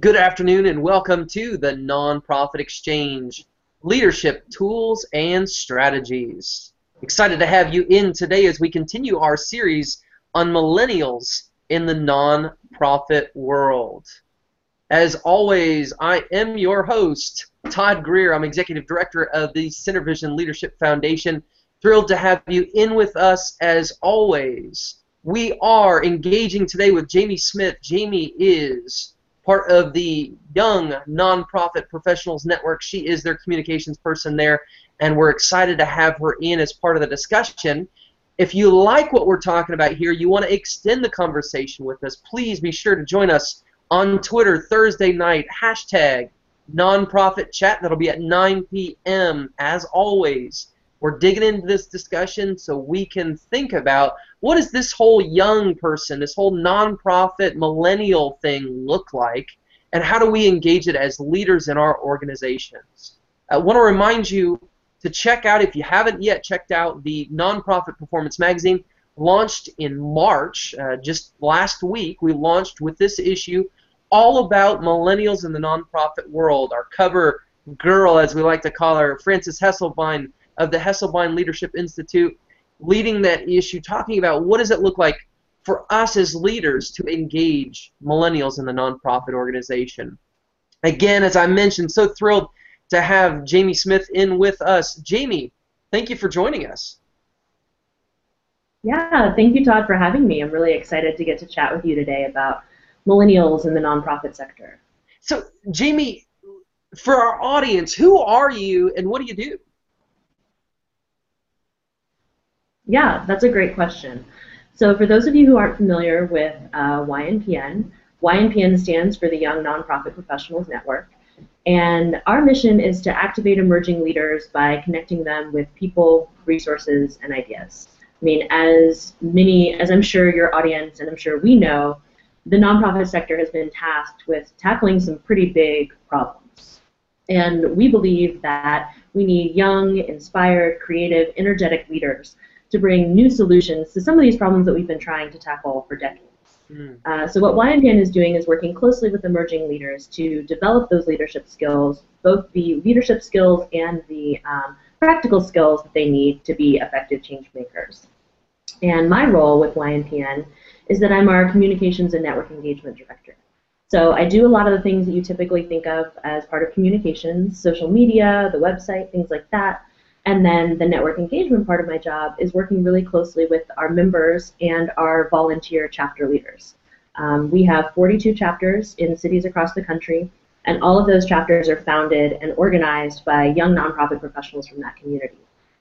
Good afternoon and welcome to the Nonprofit Exchange Leadership Tools and Strategies. Excited to have you in today as we continue our series on millennials in the nonprofit world. As always, I am your host, Todd Greer. I'm Executive Director of the Center Vision Leadership Foundation. Thrilled to have you in with us as always. We are engaging today with Jamie Smith. Jamie is part of the Young Nonprofit Professionals Network. She is their communications person there, and we're excited to have her in as part of the discussion. If you like what we're talking about here, you want to extend the conversation with us, please be sure to join us on Twitter Thursday night, hashtag nonprofit chat. That'll be at 9 p.m. As always, we're digging into this discussion so we can think about what does this whole young person, this whole nonprofit millennial thing look like, and how do we engage it as leaders in our organizations? I want to remind you to check out, if you haven't yet checked out, the Nonprofit Performance Magazine, launched in March, uh, just last week. We launched with this issue all about millennials in the nonprofit world. Our cover girl, as we like to call her, Frances Hesselbein of the Hesselbein Leadership Institute, leading that issue, talking about what does it look like for us as leaders to engage millennials in the nonprofit organization. Again, as I mentioned, so thrilled to have Jamie Smith in with us. Jamie, thank you for joining us. Yeah, thank you, Todd, for having me. I'm really excited to get to chat with you today about millennials in the nonprofit sector. So, Jamie, for our audience, who are you and what do you do? Yeah, that's a great question. So for those of you who aren't familiar with uh, YNPN, YNPN stands for the Young Nonprofit Professionals Network. And our mission is to activate emerging leaders by connecting them with people, resources, and ideas. I mean, as many, as I'm sure your audience and I'm sure we know, the nonprofit sector has been tasked with tackling some pretty big problems. And we believe that we need young, inspired, creative, energetic leaders to bring new solutions to some of these problems that we've been trying to tackle for decades. Mm. Uh, so what YNPN is doing is working closely with emerging leaders to develop those leadership skills, both the leadership skills and the um, practical skills that they need to be effective change makers. And my role with YNPN is that I'm our communications and network engagement director. So I do a lot of the things that you typically think of as part of communications, social media, the website, things like that. And then the network engagement part of my job is working really closely with our members and our volunteer chapter leaders. Um, we have 42 chapters in cities across the country, and all of those chapters are founded and organized by young nonprofit professionals from that community.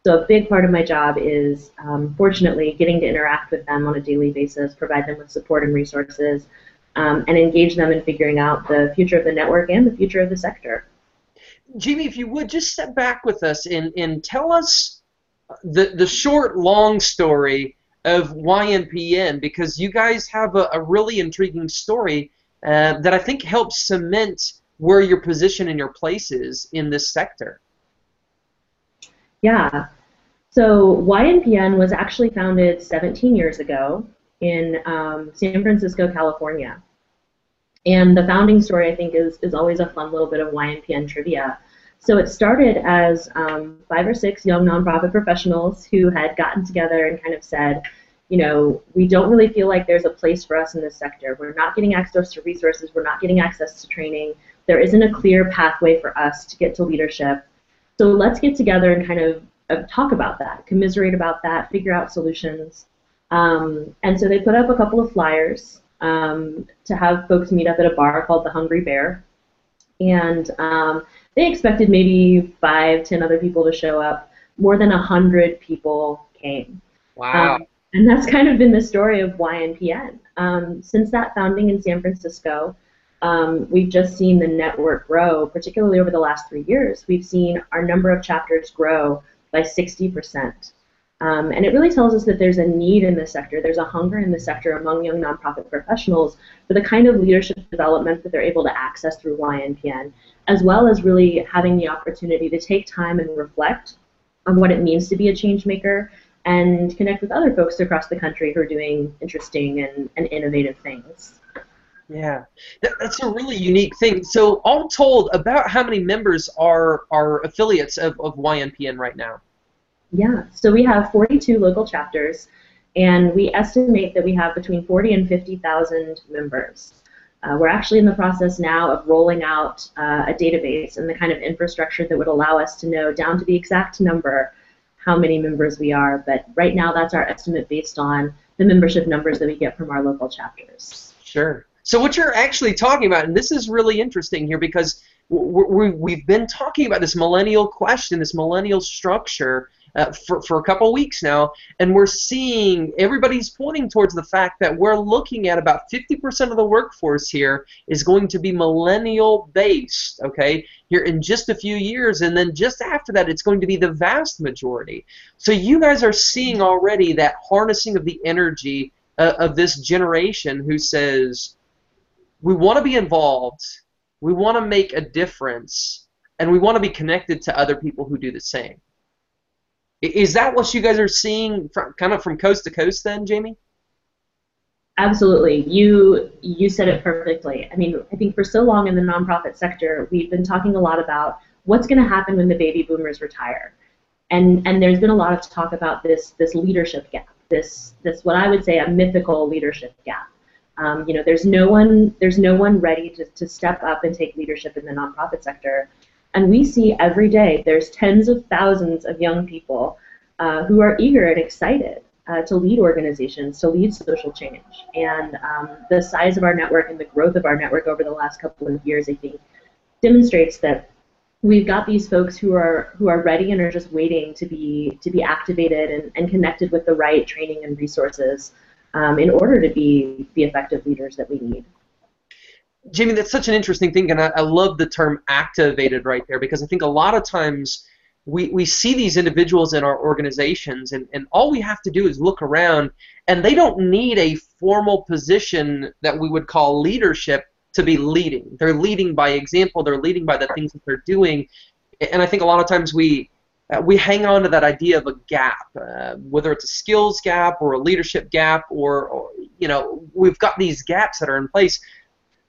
So a big part of my job is, um, fortunately, getting to interact with them on a daily basis, provide them with support and resources, um, and engage them in figuring out the future of the network and the future of the sector. Jamie, if you would just step back with us and, and tell us the, the short, long story of YNPN because you guys have a, a really intriguing story uh, that I think helps cement where your position and your place is in this sector. Yeah. So YNPN was actually founded 17 years ago in um, San Francisco, California. And the founding story, I think, is, is always a fun little bit of YNPN trivia. So it started as um, five or six young nonprofit professionals who had gotten together and kind of said, you know, we don't really feel like there's a place for us in this sector. We're not getting access to resources. We're not getting access to training. There isn't a clear pathway for us to get to leadership. So let's get together and kind of uh, talk about that, commiserate about that, figure out solutions. Um, and so they put up a couple of flyers um, to have folks meet up at a bar called the Hungry Bear. And um, they expected maybe five, ten other people to show up. More than a hundred people came. Wow. Um, and that's kind of been the story of YNPN. Um, since that founding in San Francisco, um, we've just seen the network grow, particularly over the last three years. We've seen our number of chapters grow by 60%. Um, and it really tells us that there's a need in this sector, there's a hunger in the sector among young nonprofit professionals for the kind of leadership development that they're able to access through YNPN, as well as really having the opportunity to take time and reflect on what it means to be a change maker and connect with other folks across the country who are doing interesting and, and innovative things. Yeah, that, that's a really unique thing. So, all told, about how many members are are affiliates of, of YNPN right now? Yeah, so we have 42 local chapters, and we estimate that we have between 40 and 50,000 members. Uh, we're actually in the process now of rolling out uh, a database and the kind of infrastructure that would allow us to know down to the exact number how many members we are. But right now, that's our estimate based on the membership numbers that we get from our local chapters. Sure. So what you're actually talking about, and this is really interesting here because we have been talking about this millennial question, this millennial structure, uh, for, for a couple weeks now, and we're seeing everybody's pointing towards the fact that we're looking at about 50% of the workforce here is going to be millennial based, okay, here in just a few years, and then just after that, it's going to be the vast majority. So you guys are seeing already that harnessing of the energy uh, of this generation who says, we want to be involved, we want to make a difference, and we want to be connected to other people who do the same. Is that what you guys are seeing from, kind of from coast to coast then, Jamie? Absolutely. You you said it perfectly. I mean, I think for so long in the nonprofit sector, we've been talking a lot about what's going to happen when the baby boomers retire. And and there's been a lot of talk about this this leadership gap. This this what I would say a mythical leadership gap. Um, you know, there's no one there's no one ready to, to step up and take leadership in the nonprofit sector and we see every day there's tens of thousands of young people uh, who are eager and excited uh, to lead organizations, to lead social change. And um, the size of our network and the growth of our network over the last couple of years, I think, demonstrates that we've got these folks who are who are ready and are just waiting to be to be activated and, and connected with the right training and resources um, in order to be the effective leaders that we need. Jamie, that's such an interesting thing, and I, I love the term activated right there because I think a lot of times we, we see these individuals in our organizations, and, and all we have to do is look around, and they don't need a formal position that we would call leadership to be leading. They're leading by example, they're leading by the things that they're doing, and I think a lot of times we uh, we hang on to that idea of a gap, uh, whether it's a skills gap or a leadership gap, or, or you know we've got these gaps that are in place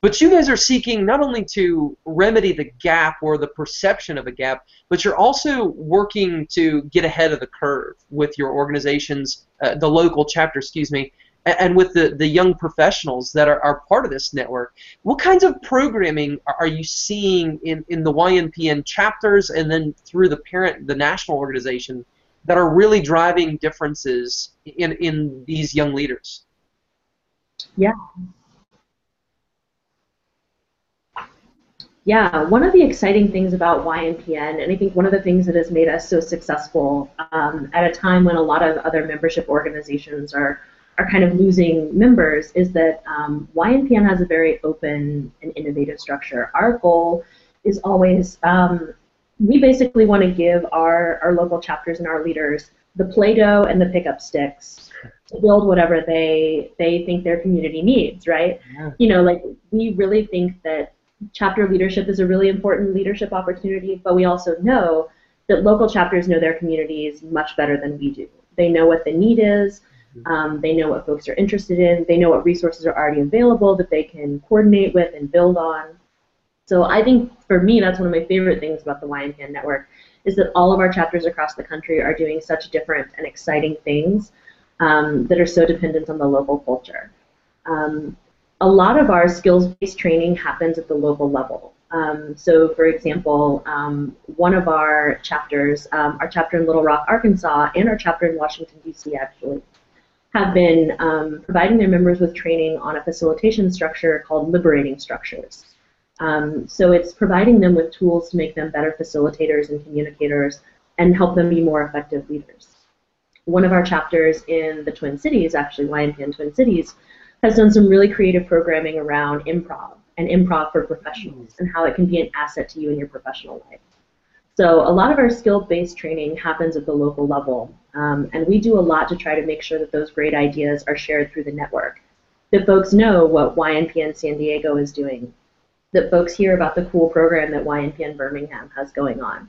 but you guys are seeking not only to remedy the gap or the perception of a gap, but you're also working to get ahead of the curve with your organizations, uh, the local chapter, excuse me, and with the, the young professionals that are, are part of this network. What kinds of programming are you seeing in, in the YNPN chapters and then through the parent, the national organization, that are really driving differences in, in these young leaders? Yeah, Yeah, one of the exciting things about YNPN, and I think one of the things that has made us so successful um, at a time when a lot of other membership organizations are are kind of losing members, is that um, YNPN has a very open and innovative structure. Our goal is always um, we basically want to give our, our local chapters and our leaders the Play-Doh and the pickup sticks to build whatever they they think their community needs, right? Yeah. You know, like we really think that chapter leadership is a really important leadership opportunity, but we also know that local chapters know their communities much better than we do. They know what the need is, mm-hmm. um, they know what folks are interested in, they know what resources are already available that they can coordinate with and build on. So I think for me, that's one of my favorite things about the YNPN network is that all of our chapters across the country are doing such different and exciting things um, that are so dependent on the local culture. Um, a lot of our skills-based training happens at the local level. Um, so, for example, um, one of our chapters, um, our chapter in Little Rock, Arkansas, and our chapter in Washington, D.C., actually, have been um, providing their members with training on a facilitation structure called Liberating Structures. Um, so, it's providing them with tools to make them better facilitators and communicators and help them be more effective leaders. One of our chapters in the Twin Cities, actually, YNPN Twin Cities, has done some really creative programming around improv and improv for professionals and how it can be an asset to you in your professional life. So a lot of our skill-based training happens at the local level, um, and we do a lot to try to make sure that those great ideas are shared through the network, that folks know what YNPN San Diego is doing, that folks hear about the cool program that YNPN Birmingham has going on.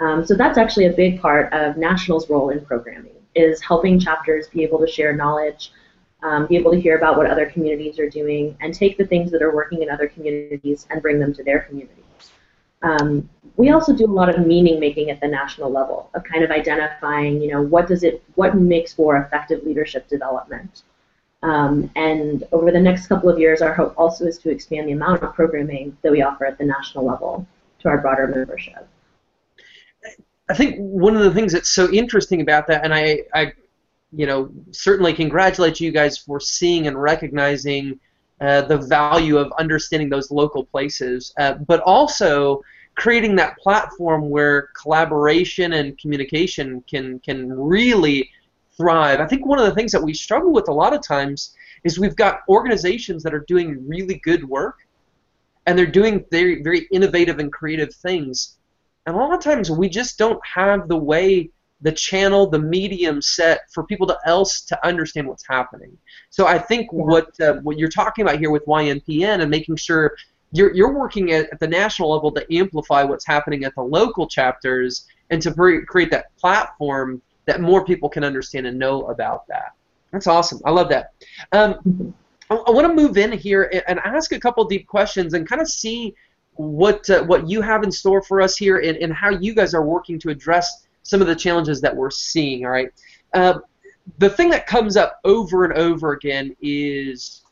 Um, so that's actually a big part of National's role in programming, is helping chapters be able to share knowledge um, be able to hear about what other communities are doing, and take the things that are working in other communities and bring them to their communities. Um, we also do a lot of meaning making at the national level of kind of identifying, you know, what does it, what makes for effective leadership development. Um, and over the next couple of years, our hope also is to expand the amount of programming that we offer at the national level to our broader membership. I think one of the things that's so interesting about that, and I, I you know, certainly congratulate you guys for seeing and recognizing uh, the value of understanding those local places, uh, but also creating that platform where collaboration and communication can can really thrive. I think one of the things that we struggle with a lot of times is we've got organizations that are doing really good work, and they're doing very very innovative and creative things, and a lot of times we just don't have the way the channel, the medium set for people to else to understand what's happening. So I think what uh, what you're talking about here with YNPN and making sure you're, you're working at, at the national level to amplify what's happening at the local chapters and to create that platform that more people can understand and know about that. That's awesome. I love that. Um, I, I want to move in here and, and, ask a couple deep questions and kind of see what uh, what you have in store for us here and, and how you guys are working to address some of the challenges that we're seeing. All right. Uh, the thing that comes up over and over again is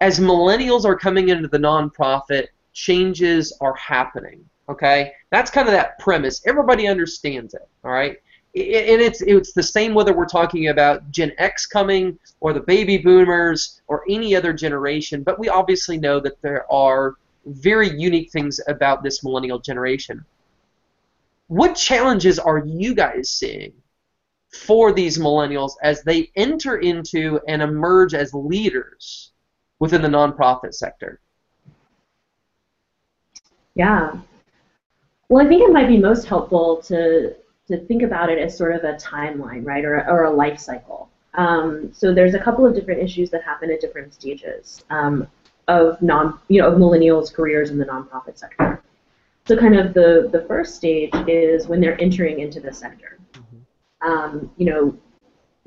as millennials are coming into the nonprofit, changes are happening. Okay, that's kind of that premise. Everybody understands it. All right, and it's it's the same whether we're talking about Gen X coming or the baby boomers or any other generation. But we obviously know that there are very unique things about this millennial generation. What challenges are you guys seeing for these millennials as they enter into and emerge as leaders within the nonprofit sector? Yeah. Well, I think it might be most helpful to to think about it as sort of a timeline, right, or, or a life cycle. Um, so there's a couple of different issues that happen at different stages um, of non, you know, of millennials' careers in the nonprofit sector. So kind of the the first stage is when they're entering into the sector. Mm-hmm. Um, you know,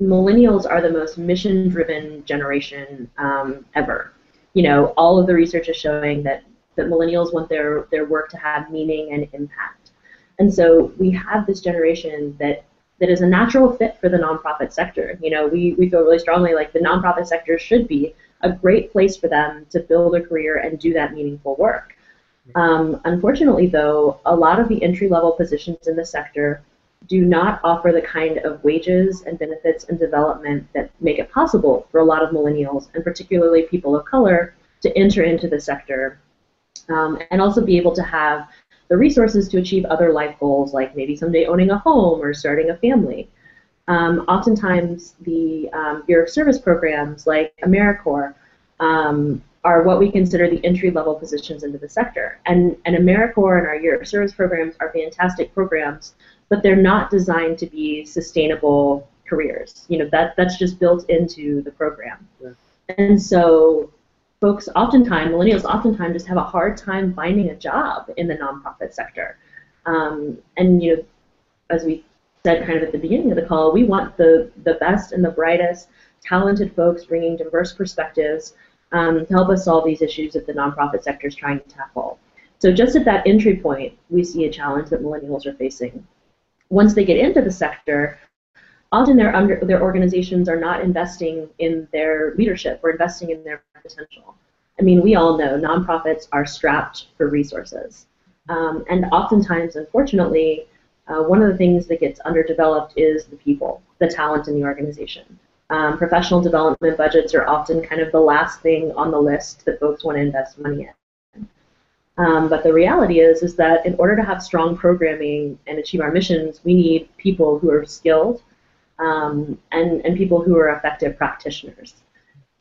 millennials are the most mission-driven generation um, ever. You know, all of the research is showing that, that millennials want their, their work to have meaning and impact. And so we have this generation that that is a natural fit for the nonprofit sector. You know, we, we feel really strongly like the nonprofit sector should be a great place for them to build a career and do that meaningful work. Um, unfortunately, though, a lot of the entry level positions in the sector do not offer the kind of wages and benefits and development that make it possible for a lot of millennials, and particularly people of color, to enter into the sector um, and also be able to have the resources to achieve other life goals, like maybe someday owning a home or starting a family. Um, oftentimes, the um, Year of Service programs like AmeriCorps um, are what we consider the entry-level positions into the sector. And, and AmeriCorps and our Year of Service programs are fantastic programs but they're not designed to be sustainable careers. You know, that that's just built into the program. Yeah. And so folks oftentimes, millennials oftentimes just have a hard time finding a job in the nonprofit sector. Um, and you know, as we said kind of at the beginning of the call, we want the, the best and the brightest, talented folks bringing diverse perspectives um, to help us solve these issues that the nonprofit sector is trying to tackle. So just at that entry point, we see a challenge that millennials are facing once they get into the sector, often their under their organizations are not investing in their leadership or investing in their potential. I mean, we all know nonprofits are strapped for resources, um, and oftentimes, unfortunately, uh, one of the things that gets underdeveloped is the people, the talent in the organization. Um, professional development budgets are often kind of the last thing on the list that folks want to invest money in. Um, but the reality is, is that in order to have strong programming and achieve our missions, we need people who are skilled um, and, and people who are effective practitioners.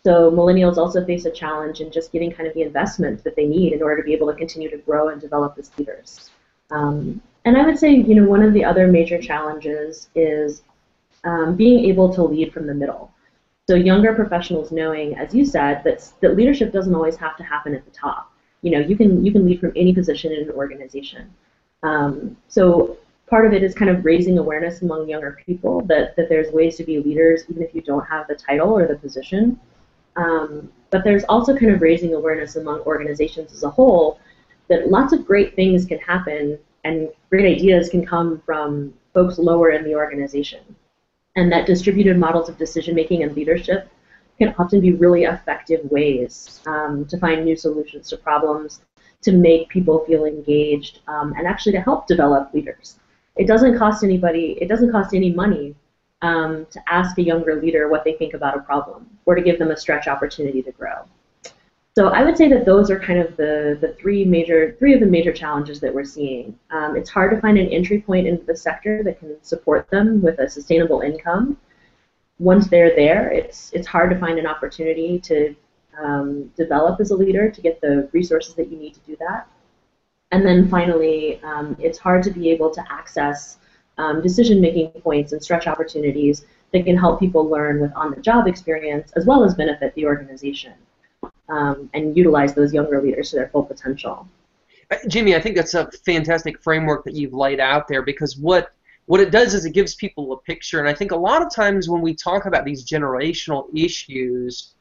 So millennials also face a challenge in just getting kind of the investment that they need in order to be able to continue to grow and develop as leaders. Um, and I would say, you know, one of the other major challenges is um, being able to lead from the middle. So younger professionals knowing, as you said, that, that leadership doesn't always have to happen at the top you know, you can you can lead from any position in an organization. Um, so part of it is kind of raising awareness among younger people that, that there's ways to be leaders even if you don't have the title or the position. Um, but there's also kind of raising awareness among organizations as a whole that lots of great things can happen and great ideas can come from folks lower in the organization. And that distributed models of decision making and leadership can often be really effective ways um, to find new solutions to problems, to make people feel engaged, um, and actually to help develop leaders. It doesn't cost anybody, it doesn't cost any money um, to ask a younger leader what they think about a problem or to give them a stretch opportunity to grow. So I would say that those are kind of the, the three major three of the major challenges that we're seeing. Um, it's hard to find an entry point into the sector that can support them with a sustainable income. Once they're there, it's it's hard to find an opportunity to um, develop as a leader to get the resources that you need to do that. And then finally, um, it's hard to be able to access um, decision-making points and stretch opportunities that can help people learn with on-the-job experience as well as benefit the organization um, and utilize those younger leaders to their full potential. Jamie, I think that's a fantastic framework that you've laid out there because what what it does is it gives people a picture, and I think a lot of times when we talk about these generational issues,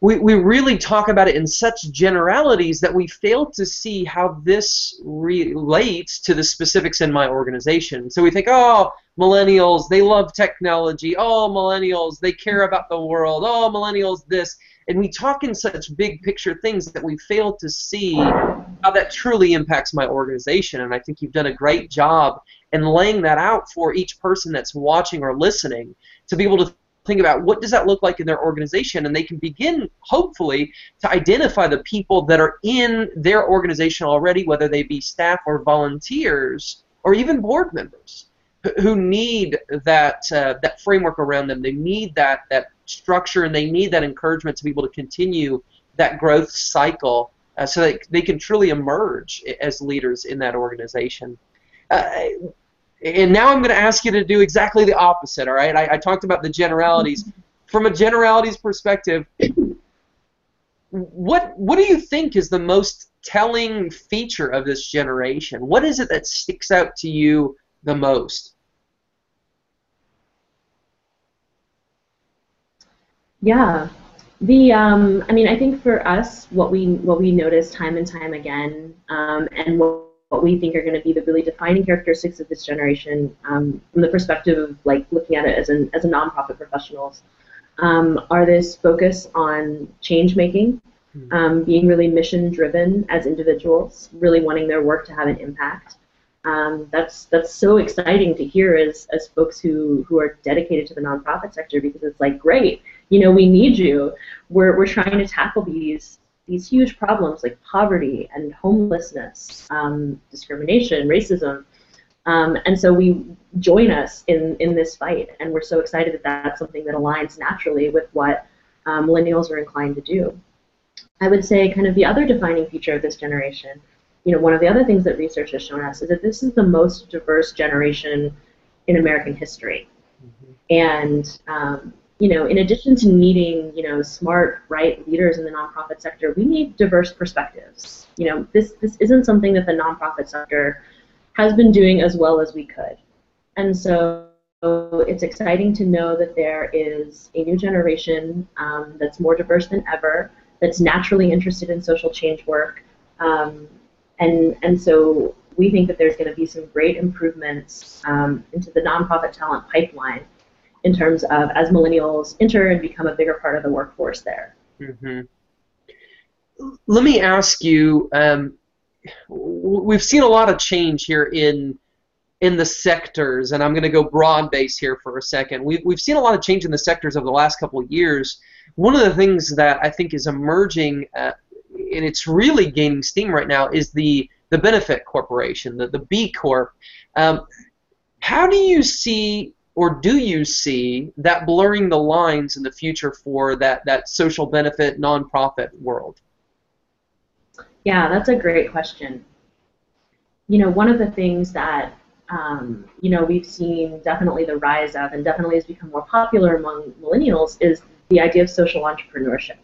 we, we really talk about it in such generalities that we fail to see how this relates to the specifics in my organization. So we think, oh, millennials, they love technology. Oh, millennials, they care about the world. Oh, millennials, this. And we talk in such big picture things that we fail to see how that truly impacts my organization. And I think you've done a great job in laying that out for each person that's watching or listening to be able to think about what does that look like in their organization and they can begin hopefully to identify the people that are in their organization already whether they be staff or volunteers or even board members who need that uh, that framework around them they need that that structure and they need that encouragement to be able to continue that growth cycle uh, so that they can truly emerge as leaders in that organization uh, and now I'm going to ask you to do exactly the opposite. All right, I, I talked about the generalities. From a generalities perspective, what what do you think is the most telling feature of this generation? What is it that sticks out to you the most? Yeah, the um, I mean, I think for us, what we what we notice time and time again, um, and what what we think are going to be the really defining characteristics of this generation um, from the perspective of like looking at it as an as a nonprofit professionals um, are this focus on change making, hmm. um, being really mission driven as individuals, really wanting their work to have an impact. Um, that's that's so exciting to hear as as folks who who are dedicated to the nonprofit sector because it's like great, you know, we need you. We're we're trying to tackle these these huge problems like poverty and homelessness, um, discrimination, racism. Um, and so we join us in, in this fight, and we're so excited that that's something that aligns naturally with what um, millennials are inclined to do. I would say kind of the other defining feature of this generation, you know, one of the other things that research has shown us is that this is the most diverse generation in American history. Mm-hmm. And um, you know, in addition to needing, you know, smart, bright leaders in the nonprofit sector, we need diverse perspectives. You know, this this isn't something that the nonprofit sector has been doing as well as we could. And so it's exciting to know that there is a new generation um, that's more diverse than ever, that's naturally interested in social change work. Um, and, and so we think that there's going to be some great improvements um, into the nonprofit talent pipeline in terms of as millennials enter and become a bigger part of the workforce there. Mm-hmm. Let me ask you. Um, we've seen a lot of change here in in the sectors, and I'm going to go broad base here for a second. We've, we've seen a lot of change in the sectors over the last couple of years. One of the things that I think is emerging, uh, and it's really gaining steam right now, is the the benefit corporation, the, the B Corp. Um, how do you see or do you see that blurring the lines in the future for that, that social benefit nonprofit world? Yeah, that's a great question. You know, one of the things that um, you know we've seen definitely the rise of, and definitely has become more popular among millennials, is the idea of social entrepreneurship.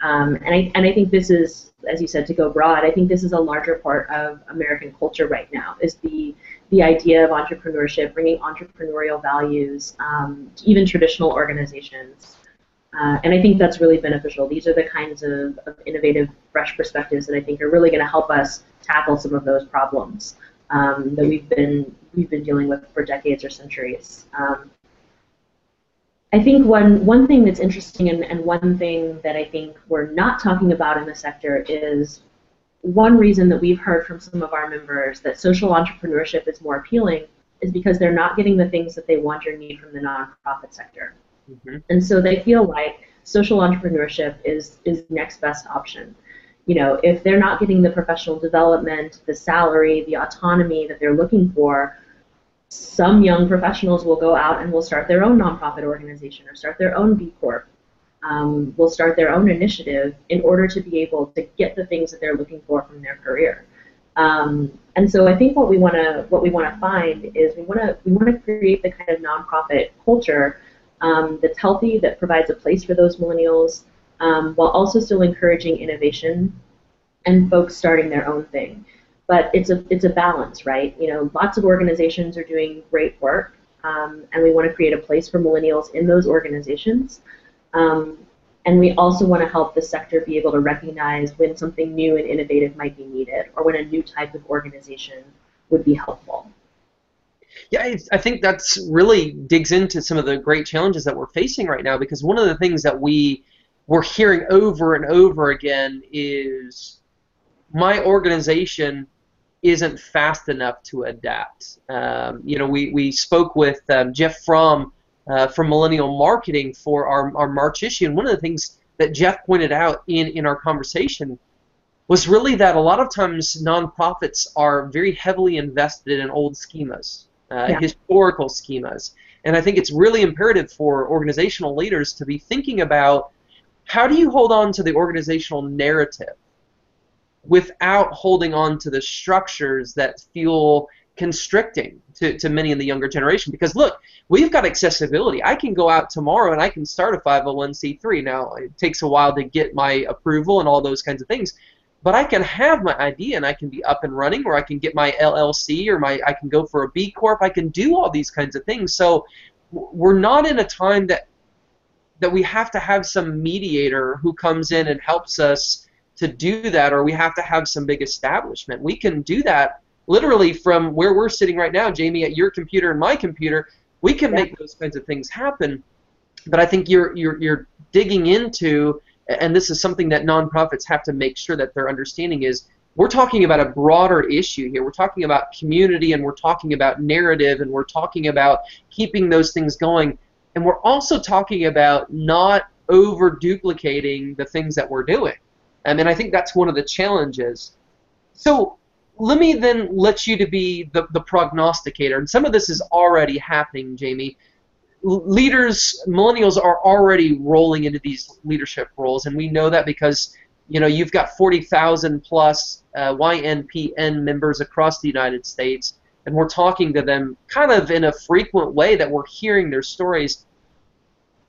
Um, and I and I think this is, as you said, to go broad. I think this is a larger part of American culture right now. Is the the idea of entrepreneurship, bringing entrepreneurial values um, to even traditional organizations. Uh, and I think that's really beneficial. These are the kinds of, of innovative, fresh perspectives that I think are really going to help us tackle some of those problems um, that we've been we've been dealing with for decades or centuries. Um, I think one one thing that's interesting and, and one thing that I think we're not talking about in the sector is one reason that we've heard from some of our members that social entrepreneurship is more appealing is because they're not getting the things that they want or need from the nonprofit sector. Mm-hmm. And so they feel like social entrepreneurship is is next best option. You know, if they're not getting the professional development, the salary, the autonomy that they're looking for, some young professionals will go out and will start their own nonprofit organization or start their own B Corp. Um, will start their own initiative in order to be able to get the things that they're looking for from their career. Um, and so I think what we want to what we want to find is we want to we want to create the kind of nonprofit culture um, that's healthy, that provides a place for those millennials, um, while also still encouraging innovation and folks starting their own thing. But it's a it's a balance, right? You know, lots of organizations are doing great work, um, and we want to create a place for millennials in those organizations. Um, and we also want to help the sector be able to recognize when something new and innovative might be needed, or when a new type of organization would be helpful. Yeah, I, think that's really digs into some of the great challenges that we're facing right now because one of the things that we we're hearing over and over again is my organization isn't fast enough to adapt. Um, you know, we, we spoke with um, Jeff Fromm uh, from Millennial Marketing for our, our March issue, and one of the things that Jeff pointed out in, in our conversation was really that a lot of times nonprofits are very heavily invested in old schemas uh, yeah. historical schemas. And I think it's really imperative for organizational leaders to be thinking about how do you hold on to the organizational narrative without holding on to the structures that feel constricting to, to many in the younger generation because look we've got accessibility i can go out tomorrow and i can start a 501c3 now it takes a while to get my approval and all those kinds of things but I can have my idea and I can be up and running, or I can get my LLC, or my I can go for a B Corp. I can do all these kinds of things. So we're not in a time that that we have to have some mediator who comes in and helps us to do that, or we have to have some big establishment. We can do that literally from where we're sitting right now, Jamie, at your computer and my computer. We can yeah. make those kinds of things happen. But I think you're you're you're digging into and this is something that nonprofits have to make sure that they're understanding is we're talking about a broader issue here. We're talking about community and we're talking about narrative and we're talking about keeping those things going. And we're also talking about not over duplicating the things that we're doing. I mean, I think that's one of the challenges. So let me then let you to be the, the prognosticator. And some of this is already happening, Jamie leaders, millennials are already rolling into these leadership roles, and we know that because you know you've got 40,000 plus uh, YNPN members across the United States, and we're talking to them kind of in a frequent way that we're hearing their stories.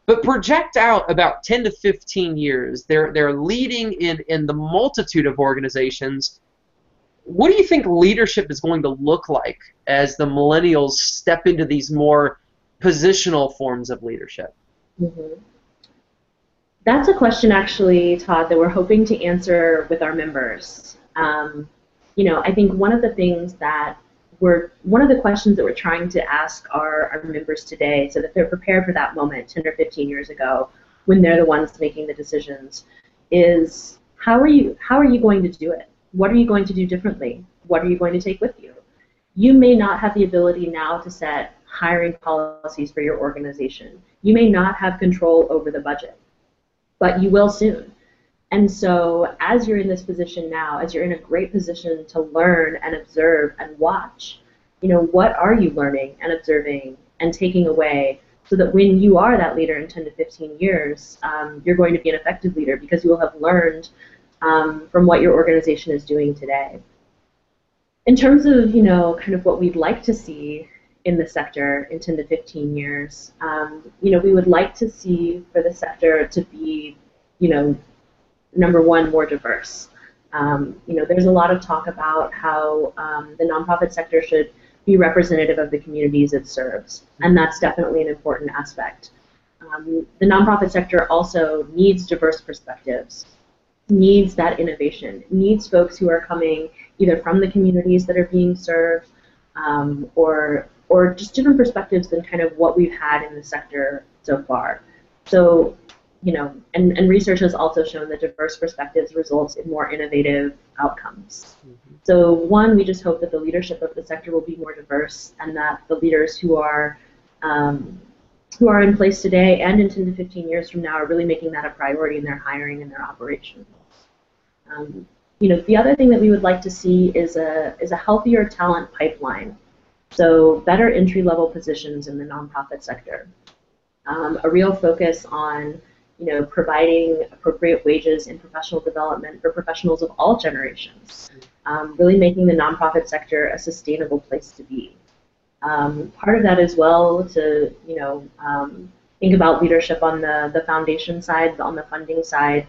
But project out about 10 to 15 years, they're they're leading in in the multitude of organizations. What do you think leadership is going to look like as the millennials step into these more positional forms of leadership? Mm-hmm. That's a question, actually, Todd, that we're hoping to answer with our members. Um, you know, I think one of the things that we're, one of the questions that we're trying to ask our, our members today so that they're prepared for that moment 10 or 15 years ago when they're the ones making the decisions is how are you how are you going to do it? What are you going to do differently? What are you going to take with you? You may not have the ability now to set hiring policies for your organization. You may not have control over the budget, but you will soon. And so, as you're in this position now, as you're in a great position to learn and observe and watch, you know, what are you learning and observing and taking away so that when you are that leader in 10 to 15 years, um, you're going to be an effective leader because you will have learned um, from what your organization is doing today. In terms of, you know, kind of what we'd like to see in the sector in 10 to 15 years. Um, you know, we would like to see for the sector to be, you know, number one, more diverse. Um, you know, there's a lot of talk about how um, the nonprofit sector should be representative of the communities it serves, and that's definitely an important aspect. Um, the nonprofit sector also needs diverse perspectives, needs that innovation, needs folks who are coming either from the communities that are being served um, or or just different perspectives than kind of what we've had in the sector so far. So, you know, and, and research has also shown that diverse perspectives results in more innovative outcomes. Mm-hmm. So, one, we just hope that the leadership of the sector will be more diverse and that the leaders who are um, who are in place today and in 10 to 15 years from now are really making that a priority in their hiring and their operations. Um, you know, the other thing that we would like to see is a is a healthier talent pipeline. So better entry level positions in the nonprofit sector. Um, a real focus on you know providing appropriate wages and professional development for professionals of all generations. Um, really making the nonprofit sector a sustainable place to be. Um, part of that as well to you know um, think about leadership on the the foundation side, on the funding side,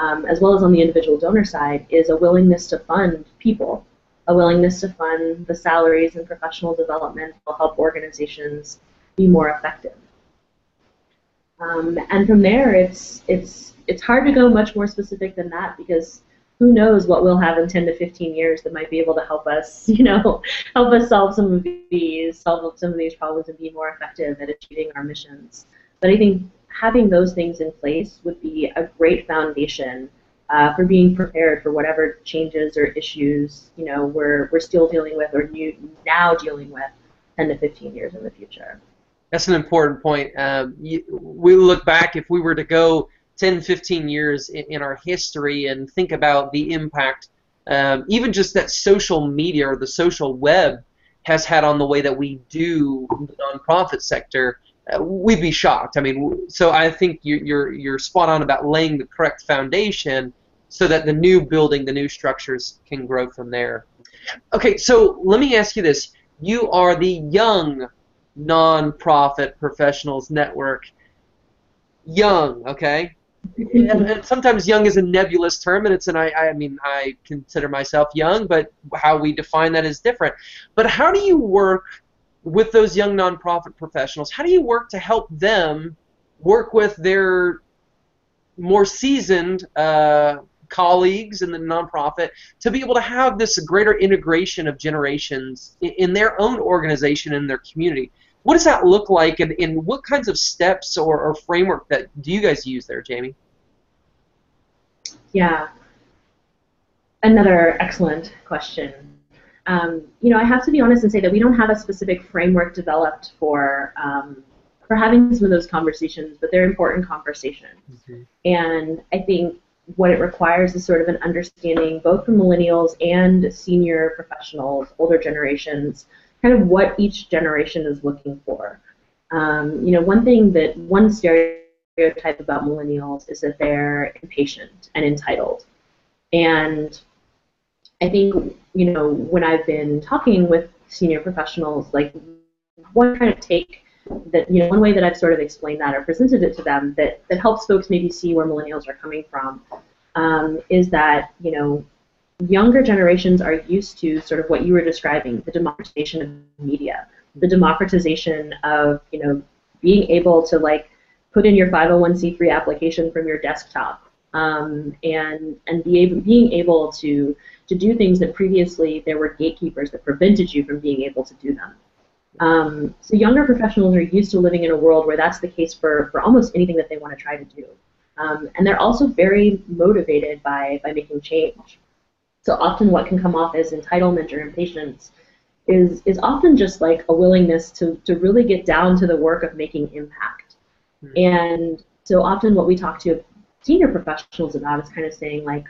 um, as well as on the individual donor side, is a willingness to fund people, a willingness to fund the salaries and professional development will help organizations be more effective. Um, and from there, it's it's it's hard to go much more specific than that because who knows what we'll have in 10 to 15 years that might be able to help us, you know, help us solve some of these, solve some of these problems and be more effective at achieving our missions. But I think having those things in place would be a great foundation uh, for being prepared for whatever changes or issues, you know, we're, we're still dealing with or new, now dealing with 10 to 15 years in the future. That's an important point. Um, you, we look back, if we were to go 10, 15 years in, in our history and think about the impact, um, even just that social media or the social web has had on the way that we do the nonprofit sector, Uh, we'd be shocked. I mean, so I think you're, you're, you're spot on about laying the correct foundation so that the new building, the new structures can grow from there. Okay, so let me ask you this. You are the young nonprofit professionals network. Young, okay? and, sometimes young is a nebulous term, and it's an I, I mean I consider myself young, but how we define that is different. But how do you work with those young nonprofit professionals? How do you work to help them work with their more seasoned uh, colleagues in the nonprofit to be able to have this greater integration of generations in, in their own organization and their community? what does that look like, and, and what kinds of steps or, or framework that do you guys use there, Jamie? Yeah, another excellent question. Um, you know, I have to be honest and say that we don't have a specific framework developed for um, for having some of those conversations, but they're important conversations. Mm-hmm. And I think what it requires is sort of an understanding, both from millennials and senior professionals, older generations, kind of what each generation is looking for. Um, you know, one thing that one stereotype about millennials is that they're impatient and entitled. And I think, you know, when I've been talking with senior professionals, like one kind of take that, you know, one way that I've sort of explained that or presented it to them that, that helps folks maybe see where millennials are coming from um, is that, you know, younger generations are used to sort of what you were describing, the democratization of media, the democratization of, you know, being able to like put in your 501c3 application from your desktop um, and and be able, being able to to do things that previously there were gatekeepers that prevented you from being able to do them. Um, so younger professionals are used to living in a world where that's the case for, for almost anything that they want to try to do. Um, and they're also very motivated by, by making change. So often what can come off as entitlement or impatience is, is often just like a willingness to, to really get down to the work of making impact. Mm-hmm. And so often what we talk to senior professionals about is kind of saying like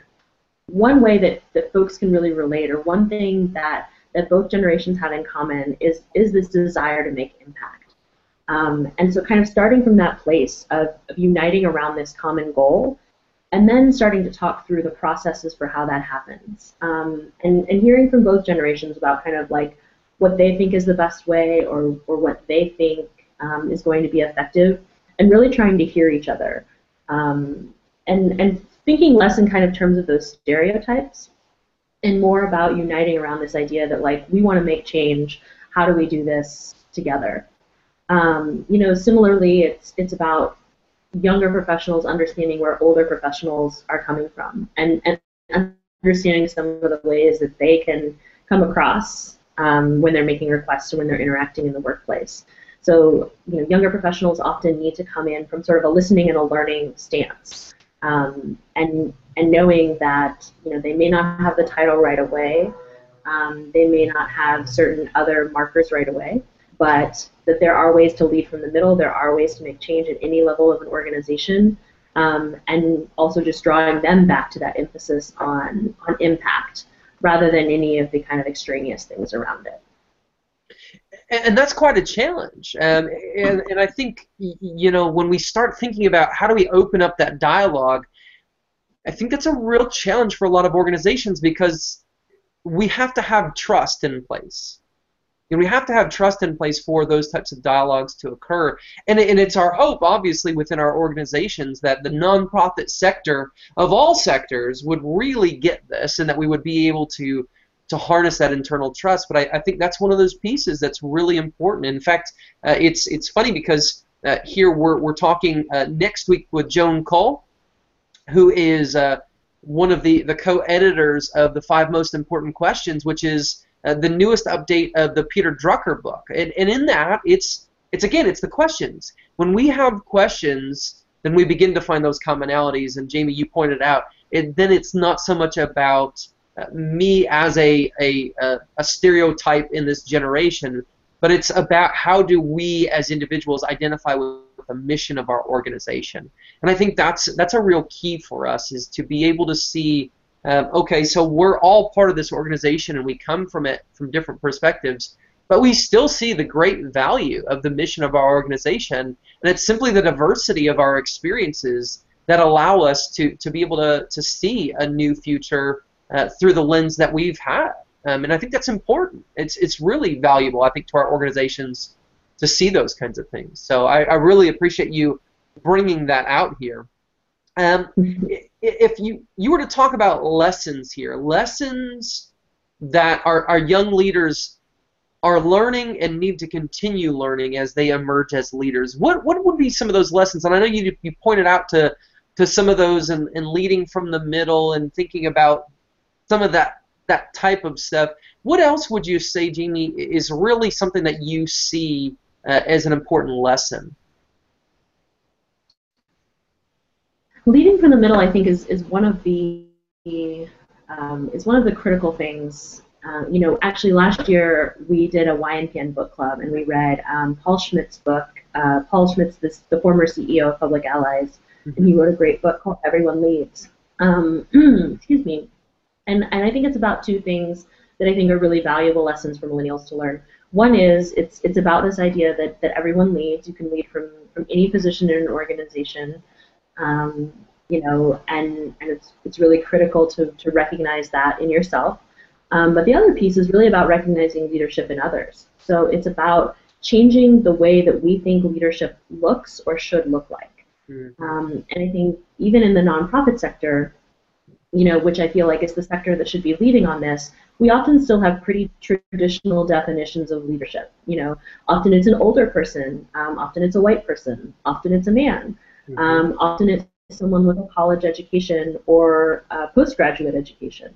one way that, that folks can really relate or one thing that, that both generations have in common is, is this desire to make impact. Um, and so kind of starting from that place of, of uniting around this common goal and then starting to talk through the processes for how that happens um, and, and hearing from both generations about kind of like what they think is the best way or, or what they think um, is going to be effective and really trying to hear each other um, and, and thinking less in kind of terms of those stereotypes and more about uniting around this idea that like we want to make change how do we do this together um, you know similarly it's it's about younger professionals understanding where older professionals are coming from and, and understanding some of the ways that they can come across um, when they're making requests or when they're interacting in the workplace. So, you know, younger professionals often need to come in from sort of a listening and a learning stance, um, and and knowing that you know they may not have the title right away, um, they may not have certain other markers right away, but that there are ways to lead from the middle. There are ways to make change at any level of an organization, um, and also just drawing them back to that emphasis on on impact rather than any of the kind of extraneous things around it and that's quite a challenge. Um, and, and I think, you know, when we start thinking about how do we open up that dialogue, I think that's a real challenge for a lot of organizations because we have to have trust in place. And we have to have trust in place for those types of dialogues to occur. And, and it's our hope, obviously, within our organizations that the nonprofit sector of all sectors would really get this and that we would be able to to harness that internal trust. But I, I, think that's one of those pieces that's really important. In fact, uh, it's it's funny because uh, here we're we're talking uh, next week with Joan Kuhl, who is uh, one of the the co-editors of the five most important questions, which is uh, the newest update of the Peter Drucker book. And, and in that, it's it's again it's the questions. When we have questions, then we begin to find those commonalities. And Jamie, you pointed out, it, then it's not so much about me as a, a, a, stereotype in this generation, but it's about how do we as individuals identify with the mission of our organization. And I think that's that's a real key for us is to be able to see, um, okay, so we're all part of this organization and we come from it from different perspectives, but we still see the great value of the mission of our organization, and it's simply the diversity of our experiences that allow us to, to be able to, to see a new future uh, through the lens that we've had. Um, and I think that's important. It's, it's really valuable, I think, to our organizations to see those kinds of things. So I, I really appreciate you bringing that out here. Um, if you, you were to talk about lessons here, lessons that our, our young leaders are learning and need to continue learning as they emerge as leaders, what, what would be some of those lessons? And I know you, you pointed out to, to some of those and, and leading from the middle and thinking about some of that that type of stuff. What else would you say, Jamie, is really something that you see uh, as an important lesson? Leading from the middle, I think, is, is one of the um, is one of the critical things. Uh, you know, actually, last year we did a YNPN book club, and we read um, Paul Schmitz's book. Uh, Paul Schmitz this, the former CEO of Public Allies, mm-hmm. and he wrote a great book called Everyone Leads. Um, excuse me. And, and I think it's about two things that I think are really valuable lessons for millennials to learn. One is it's it's about this idea that, that everyone leads. You can lead from, from any position in an organization, um, you know, and, and it's it's really critical to, to recognize that in yourself. Um, but the other piece is really about recognizing leadership in others. So it's about changing the way that we think leadership looks or should look like. Mm-hmm. Um, and I think even in the nonprofit sector, you know, which I feel like is the sector that should be leading on this, we often still have pretty traditional definitions of leadership. You know, often it's an older person, um, often it's a white person, often it's a man, mm-hmm. um, often it's someone with a college education or a postgraduate education.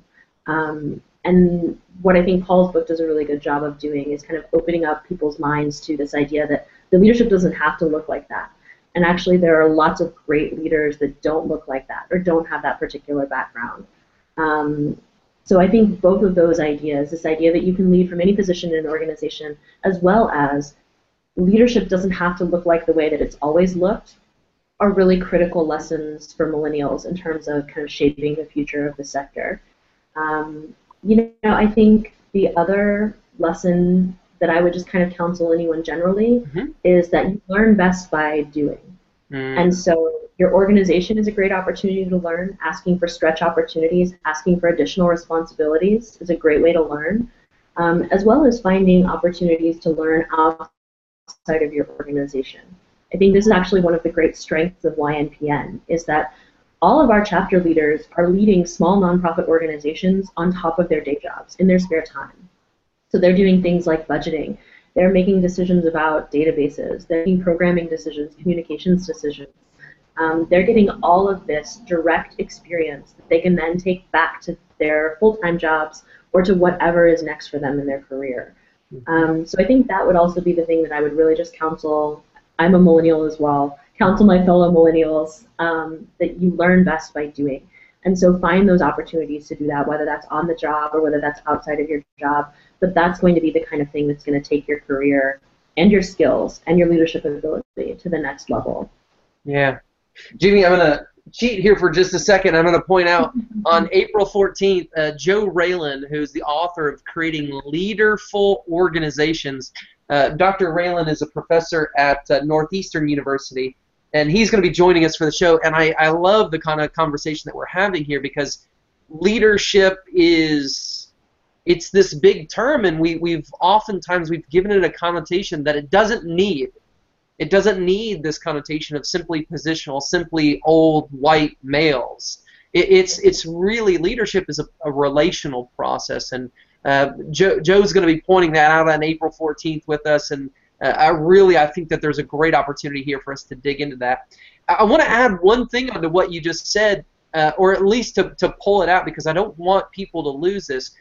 Um, and what I think Paul's book does a really good job of doing is kind of opening up people's minds to this idea that the leadership doesn't have to look like that. And actually, there are lots of great leaders that don't look like that or don't have that particular background. Um, so I think both of those ideas, this idea that you can lead from any position in an organization, as well as leadership doesn't have to look like the way that it's always looked, are really critical lessons for millennials in terms of kind of shaping the future of the sector. Um, you know, I think the other lesson that I would just kind of counsel anyone generally mm-hmm. is that you learn best by doing. Mm. And so your organization is a great opportunity to learn. Asking for stretch opportunities, asking for additional responsibilities is a great way to learn, um, as well as finding opportunities to learn outside of your organization. I think this is actually one of the great strengths of YNPN is that all of our chapter leaders are leading small nonprofit organizations on top of their day jobs in their spare time. So they're doing things like budgeting. They're making decisions about databases. They're making programming decisions, communications decisions. Um, they're getting all of this direct experience that they can then take back to their full-time jobs or to whatever is next for them in their career. Um, so I think that would also be the thing that I would really just counsel. I'm a millennial as well. Counsel my fellow millennials um, that you learn best by doing. And so find those opportunities to do that, whether that's on the job or whether that's outside of your job. But that's going to be the kind of thing that's going to take your career and your skills and your leadership ability to the next level. Yeah. Jamie, I'm going to cheat here for just a second. I'm going to point out on April 14th, uh, Joe Raelin, who's the author of Creating Leaderful Organizations. Uh, Dr. Raelin is a professor at uh, Northeastern University, and he's going to be joining us for the show. And I, I love the kind of conversation that we're having here because leadership is it's this big term, and we, we've oftentimes we've given it a connotation that it doesn't need. It doesn't need this connotation of simply positional, simply old white males. It, it's it's really leadership is a, a relational process, and uh, Joe, Joe's going to be pointing that out on April 14th with us, and uh, I really I think that there's a great opportunity here for us to dig into that. I, I want to add one thing onto what you just said, uh, or at least to, to pull it out because I don't want people to lose this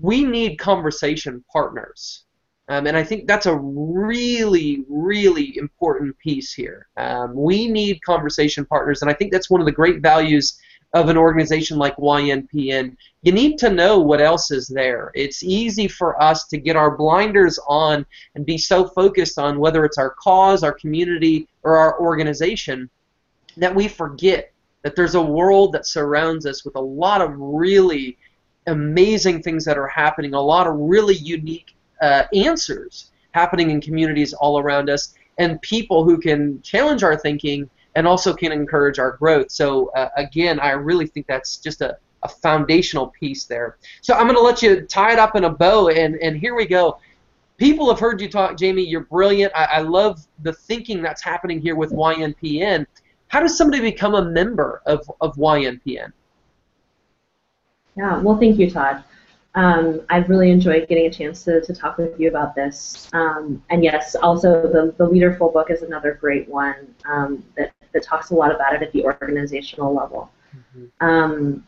we need conversation partners. Um, and I think that's a really, really important piece here. Um, we need conversation partners, and I think that's one of the great values of an organization like YNPN. You need to know what else is there. It's easy for us to get our blinders on and be so focused on whether it's our cause, our community, or our organization that we forget that there's a world that surrounds us with a lot of really amazing things that are happening, a lot of really unique uh, answers happening in communities all around us, and people who can challenge our thinking and also can encourage our growth. So, uh, again, I really think that's just a, a foundational piece there. So, I'm going to let you tie it up in a bow, and, and here we go. People have heard you talk, Jamie. You're brilliant. I, I love the thinking that's happening here with YNPN. How does somebody become a member of, of YNPN? Yeah, well, thank you, Todd. Um, I've really enjoyed getting a chance to, to talk with you about this. Um, and yes, also the, the Leaderful book is another great one um, that, that talks a lot about it at the organizational level. Mm-hmm. Um,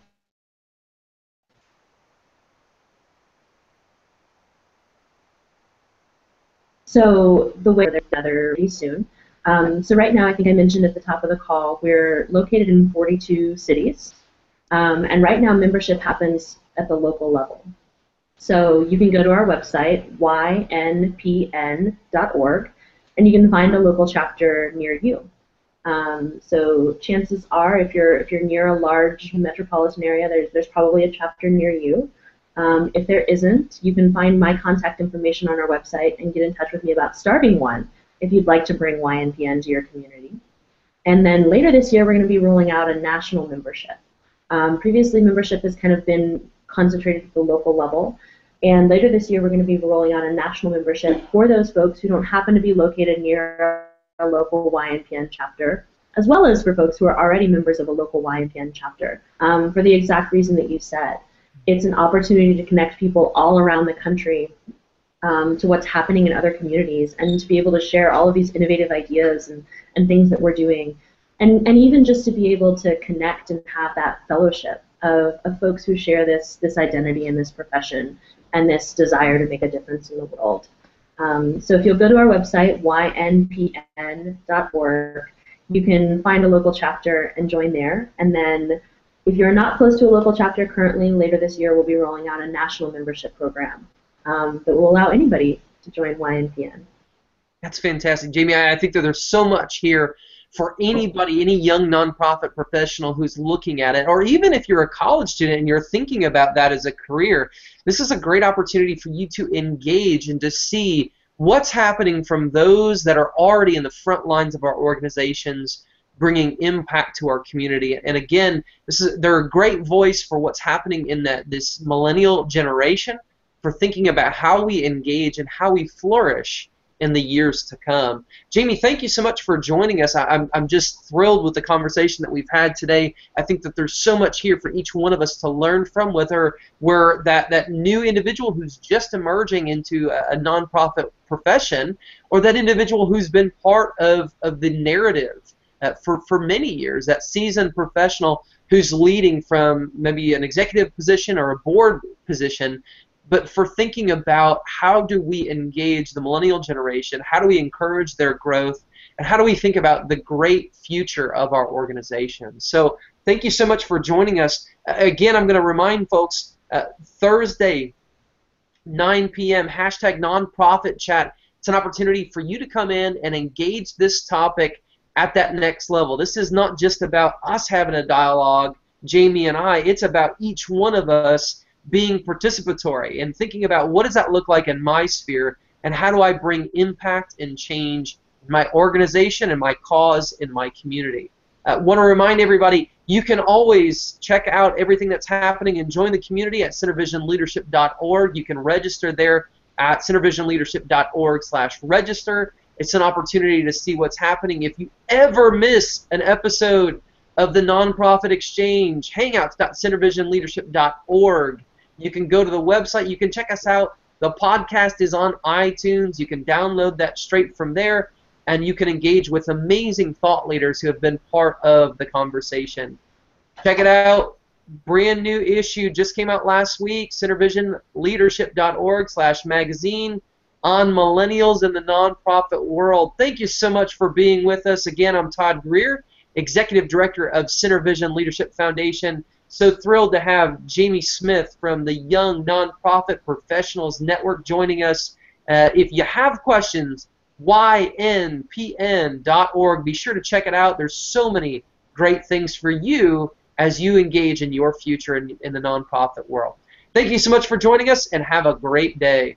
so the way they're together pretty soon. Um, so right now, I think I mentioned at the top of the call, we're located in 42 cities. Um, and right now, membership happens at the local level. So you can go to our website, ynpn.org, and you can find a local chapter near you. Um, so chances are, if you're if you're near a large metropolitan area, there's there's probably a chapter near you. Um, if there isn't, you can find my contact information on our website and get in touch with me about starting one if you'd like to bring YNPN to your community. And then later this year, we're going to be rolling out a national membership. Um, previously, membership has kind of been concentrated at the local level. And later this year, we're going to be rolling out a national membership for those folks who don't happen to be located near a local YNPN chapter, as well as for folks who are already members of a local YNPN chapter, um, for the exact reason that you said. It's an opportunity to connect people all around the country um, to what's happening in other communities and to be able to share all of these innovative ideas and, and things that we're doing and, and even just to be able to connect and have that fellowship of, of folks who share this, this identity and this profession and this desire to make a difference in the world. Um, so if you'll go to our website, ynpn.org, you can find a local chapter and join there. And then if you're not close to a local chapter currently, later this year we'll be rolling out a national membership program um, that will allow anybody to join YNPN. That's fantastic, Jamie. I think that there's so much here for anybody, any young nonprofit professional who's looking at it, or even if you're a college student and you're thinking about that as a career, this is a great opportunity for you to engage and to see what's happening from those that are already in the front lines of our organizations bringing impact to our community. And again this is they're a great voice for what's happening in that this millennial generation for thinking about how we engage and how we flourish in the years to come. Jamie, thank you so much for joining us. I, am I'm, just thrilled with the conversation that we've had today. I think that there's so much here for each one of us to learn from, whether we're that, that new individual who's just emerging into a, a nonprofit profession or that individual who's been part of, of the narrative uh, for, for many years, that seasoned professional who's leading from maybe an executive position or a board position, but for thinking about how do we engage the millennial generation, how do we encourage their growth, and how do we think about the great future of our organization. So thank you so much for joining us. Again, I'm going to remind folks uh, Thursday, 9 p.m., hashtag nonprofit chat. It's an opportunity for you to come in and engage this topic at that next level. This is not just about us having a dialogue, Jamie and I. It's about each one of us being participatory and thinking about what does that look like in my sphere and how do I bring impact and change in my organization and my cause in my community. I uh, want to remind everybody you can always check out everything that's happening and join the community at centervisionleadership.org. You can register there at centervisionleadership.org slash register. It's an opportunity to see what's happening. If you ever miss an episode of the Nonprofit Exchange, hangouts.centervisionleadership.org. You can go to the website. You can check us out. The podcast is on iTunes. You can download that straight from there, and you can engage with amazing thought leaders who have been part of the conversation. Check it out. Brand new issue just came out last week. Centervisionleadership.org slash magazine on millennials in the nonprofit world. Thank you so much for being with us. Again, I'm Todd Greer, Executive Director of CenterVision Leadership Foundation. So thrilled to have Jamie Smith from the Young Nonprofit Professionals Network joining us. Uh, if you have questions, ynpn.org. Be sure to check it out. There's so many great things for you as you engage in your future in, in the nonprofit world. Thank you so much for joining us and have a great day.